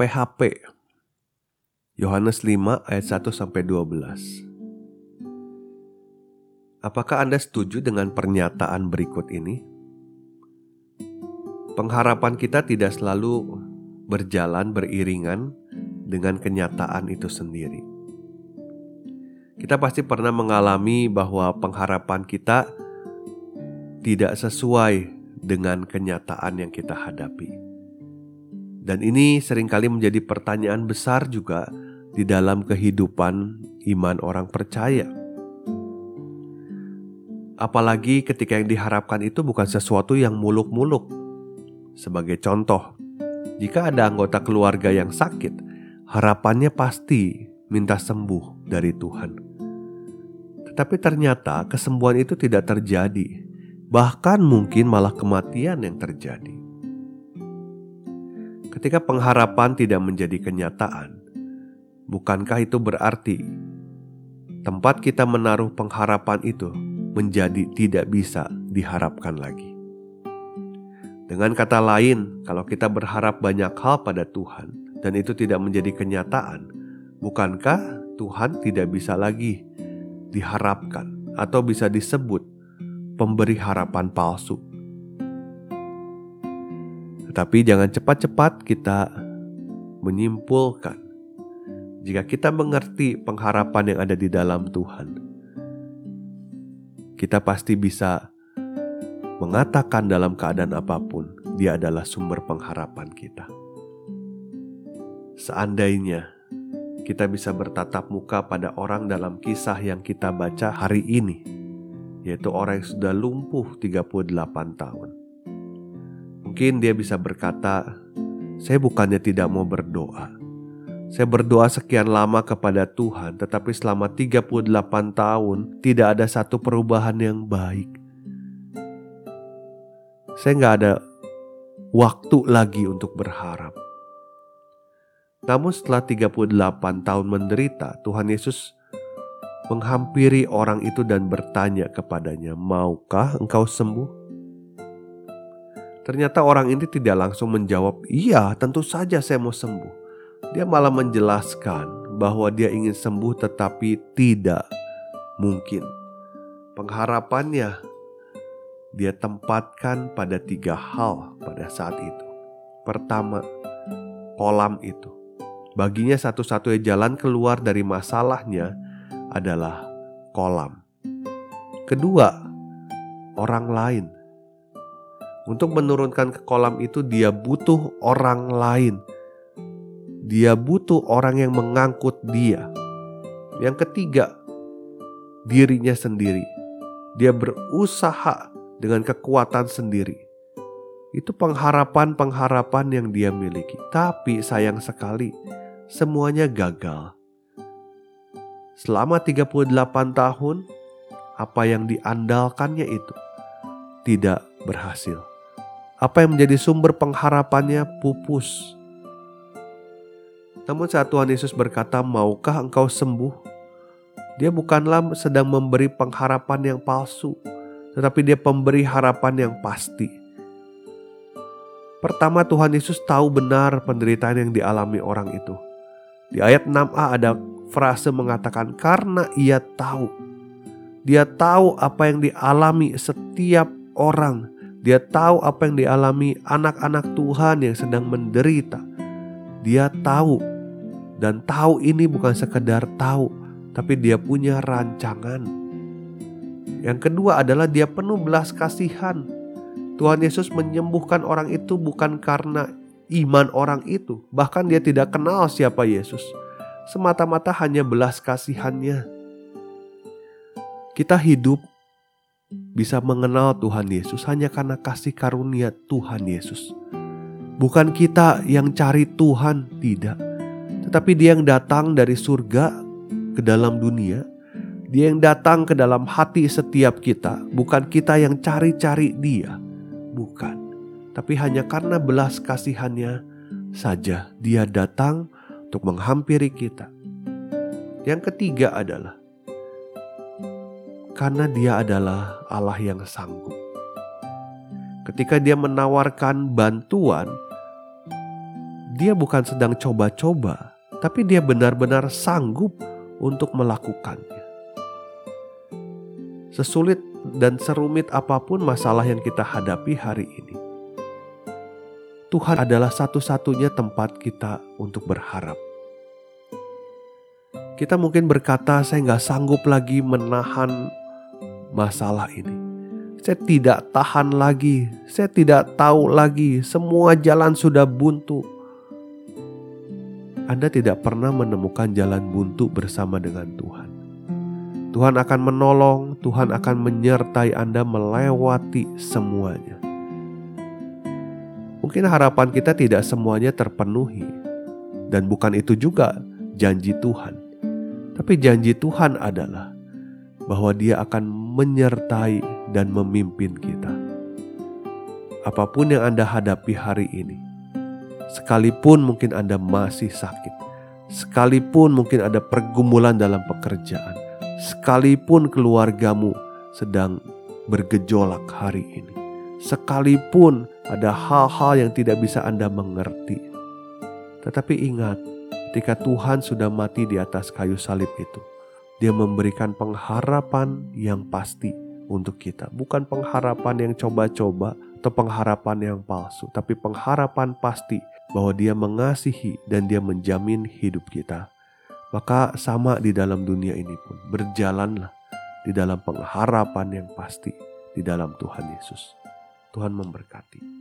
PHP Yohanes 5 ayat 1 sampai 12 Apakah Anda setuju dengan pernyataan berikut ini? Pengharapan kita tidak selalu berjalan beriringan dengan kenyataan itu sendiri. Kita pasti pernah mengalami bahwa pengharapan kita tidak sesuai dengan kenyataan yang kita hadapi. Dan ini sering kali menjadi pertanyaan besar juga di dalam kehidupan iman orang percaya. Apalagi ketika yang diharapkan itu bukan sesuatu yang muluk-muluk. Sebagai contoh, jika ada anggota keluarga yang sakit, harapannya pasti minta sembuh dari Tuhan. Tetapi ternyata kesembuhan itu tidak terjadi, bahkan mungkin malah kematian yang terjadi. Ketika pengharapan tidak menjadi kenyataan, bukankah itu berarti tempat kita menaruh pengharapan itu menjadi tidak bisa diharapkan lagi? Dengan kata lain, kalau kita berharap banyak hal pada Tuhan dan itu tidak menjadi kenyataan, bukankah Tuhan tidak bisa lagi diharapkan atau bisa disebut pemberi harapan palsu? Tetapi jangan cepat-cepat kita menyimpulkan. Jika kita mengerti pengharapan yang ada di dalam Tuhan, kita pasti bisa mengatakan dalam keadaan apa pun, Dia adalah sumber pengharapan kita. Seandainya kita bisa bertatap muka pada orang dalam kisah yang kita baca hari ini, yaitu orang yang sudah lumpuh 38 tahun. Mungkin dia bisa berkata, "Saya bukannya tidak mau berdoa. Saya berdoa sekian lama kepada Tuhan, tetapi selama 38 tahun tidak ada satu perubahan yang baik. Saya nggak ada waktu lagi untuk berharap." Namun setelah 38 tahun menderita, Tuhan Yesus menghampiri orang itu dan bertanya kepadanya, "Maukah engkau sembuh?" Ternyata orang ini tidak langsung menjawab, "Iya, tentu saja saya mau sembuh." Dia malah menjelaskan bahwa dia ingin sembuh, tetapi tidak mungkin. Pengharapannya dia tempatkan pada tiga hal pada saat itu. Pertama, kolam itu. Baginya satu-satunya jalan keluar dari masalahnya adalah kolam. Kedua, orang lain untuk menurunkan ke kolam itu dia butuh orang lain. Dia butuh orang yang mengangkut dia. Yang ketiga, dirinya sendiri. Dia berusaha dengan kekuatan sendiri. Itu pengharapan-pengharapan yang dia miliki. Tapi sayang sekali, semuanya gagal. Selama 38 tahun, apa yang diandalkannya itu tidak berhasil apa yang menjadi sumber pengharapannya pupus. Namun saat Tuhan Yesus berkata, "Maukah engkau sembuh?" Dia bukanlah sedang memberi pengharapan yang palsu, tetapi dia pemberi harapan yang pasti. Pertama, Tuhan Yesus tahu benar penderitaan yang dialami orang itu. Di ayat 6a ada frase mengatakan karena ia tahu. Dia tahu apa yang dialami setiap orang dia tahu apa yang dialami anak-anak Tuhan yang sedang menderita. Dia tahu dan tahu ini bukan sekedar tahu, tapi dia punya rancangan. Yang kedua adalah dia penuh belas kasihan. Tuhan Yesus menyembuhkan orang itu bukan karena iman orang itu, bahkan dia tidak kenal siapa Yesus. Semata-mata hanya belas kasihannya. Kita hidup bisa mengenal Tuhan Yesus hanya karena kasih karunia Tuhan Yesus. Bukan kita yang cari Tuhan, tidak. Tetapi dia yang datang dari surga ke dalam dunia. Dia yang datang ke dalam hati setiap kita. Bukan kita yang cari-cari dia. Bukan. Tapi hanya karena belas kasihannya saja dia datang untuk menghampiri kita. Yang ketiga adalah karena dia adalah Allah yang sanggup. Ketika dia menawarkan bantuan, dia bukan sedang coba-coba, tapi dia benar-benar sanggup untuk melakukannya. Sesulit dan serumit apa pun masalah yang kita hadapi hari ini, Tuhan adalah satu-satunya tempat kita untuk berharap. Kita mungkin berkata, "Saya nggak sanggup lagi menahan masalah ini. Saya tidak tahan lagi, saya tidak tahu lagi, semua jalan sudah buntu." Anda tidak pernah menemukan jalan buntu bersama dengan Tuhan. Tuhan akan menolong, Tuhan akan menyertai Anda melewati semuanya. Mungkin harapan kita tidak semuanya terpenuhi, dan bukan itu juga janji Tuhan. Tapi janji Tuhan adalah bahwa Dia akan menyertai dan memimpin kita. Apa pun yang Anda hadapi hari ini, Sekalipun mungkin Anda masih sakit, sekalipun mungkin ada pergumulan dalam pekerjaan, sekalipun keluargamu sedang bergejolak hari ini, sekalipun ada hal-hal yang tidak bisa Anda mengerti. Tetapi ingat, ketika Tuhan sudah mati di atas kayu salib itu, Dia memberikan pengharapan yang pasti untuk kita, bukan pengharapan yang coba-coba atau pengharapan yang palsu, tapi pengharapan pasti bahwa Dia mengasihi dan Dia menjamin hidup kita. Maka sama di dalam dunia ini pun berjalanlah di dalam pengharapan yang pasti di dalam Tuhan Yesus. Tuhan memberkati.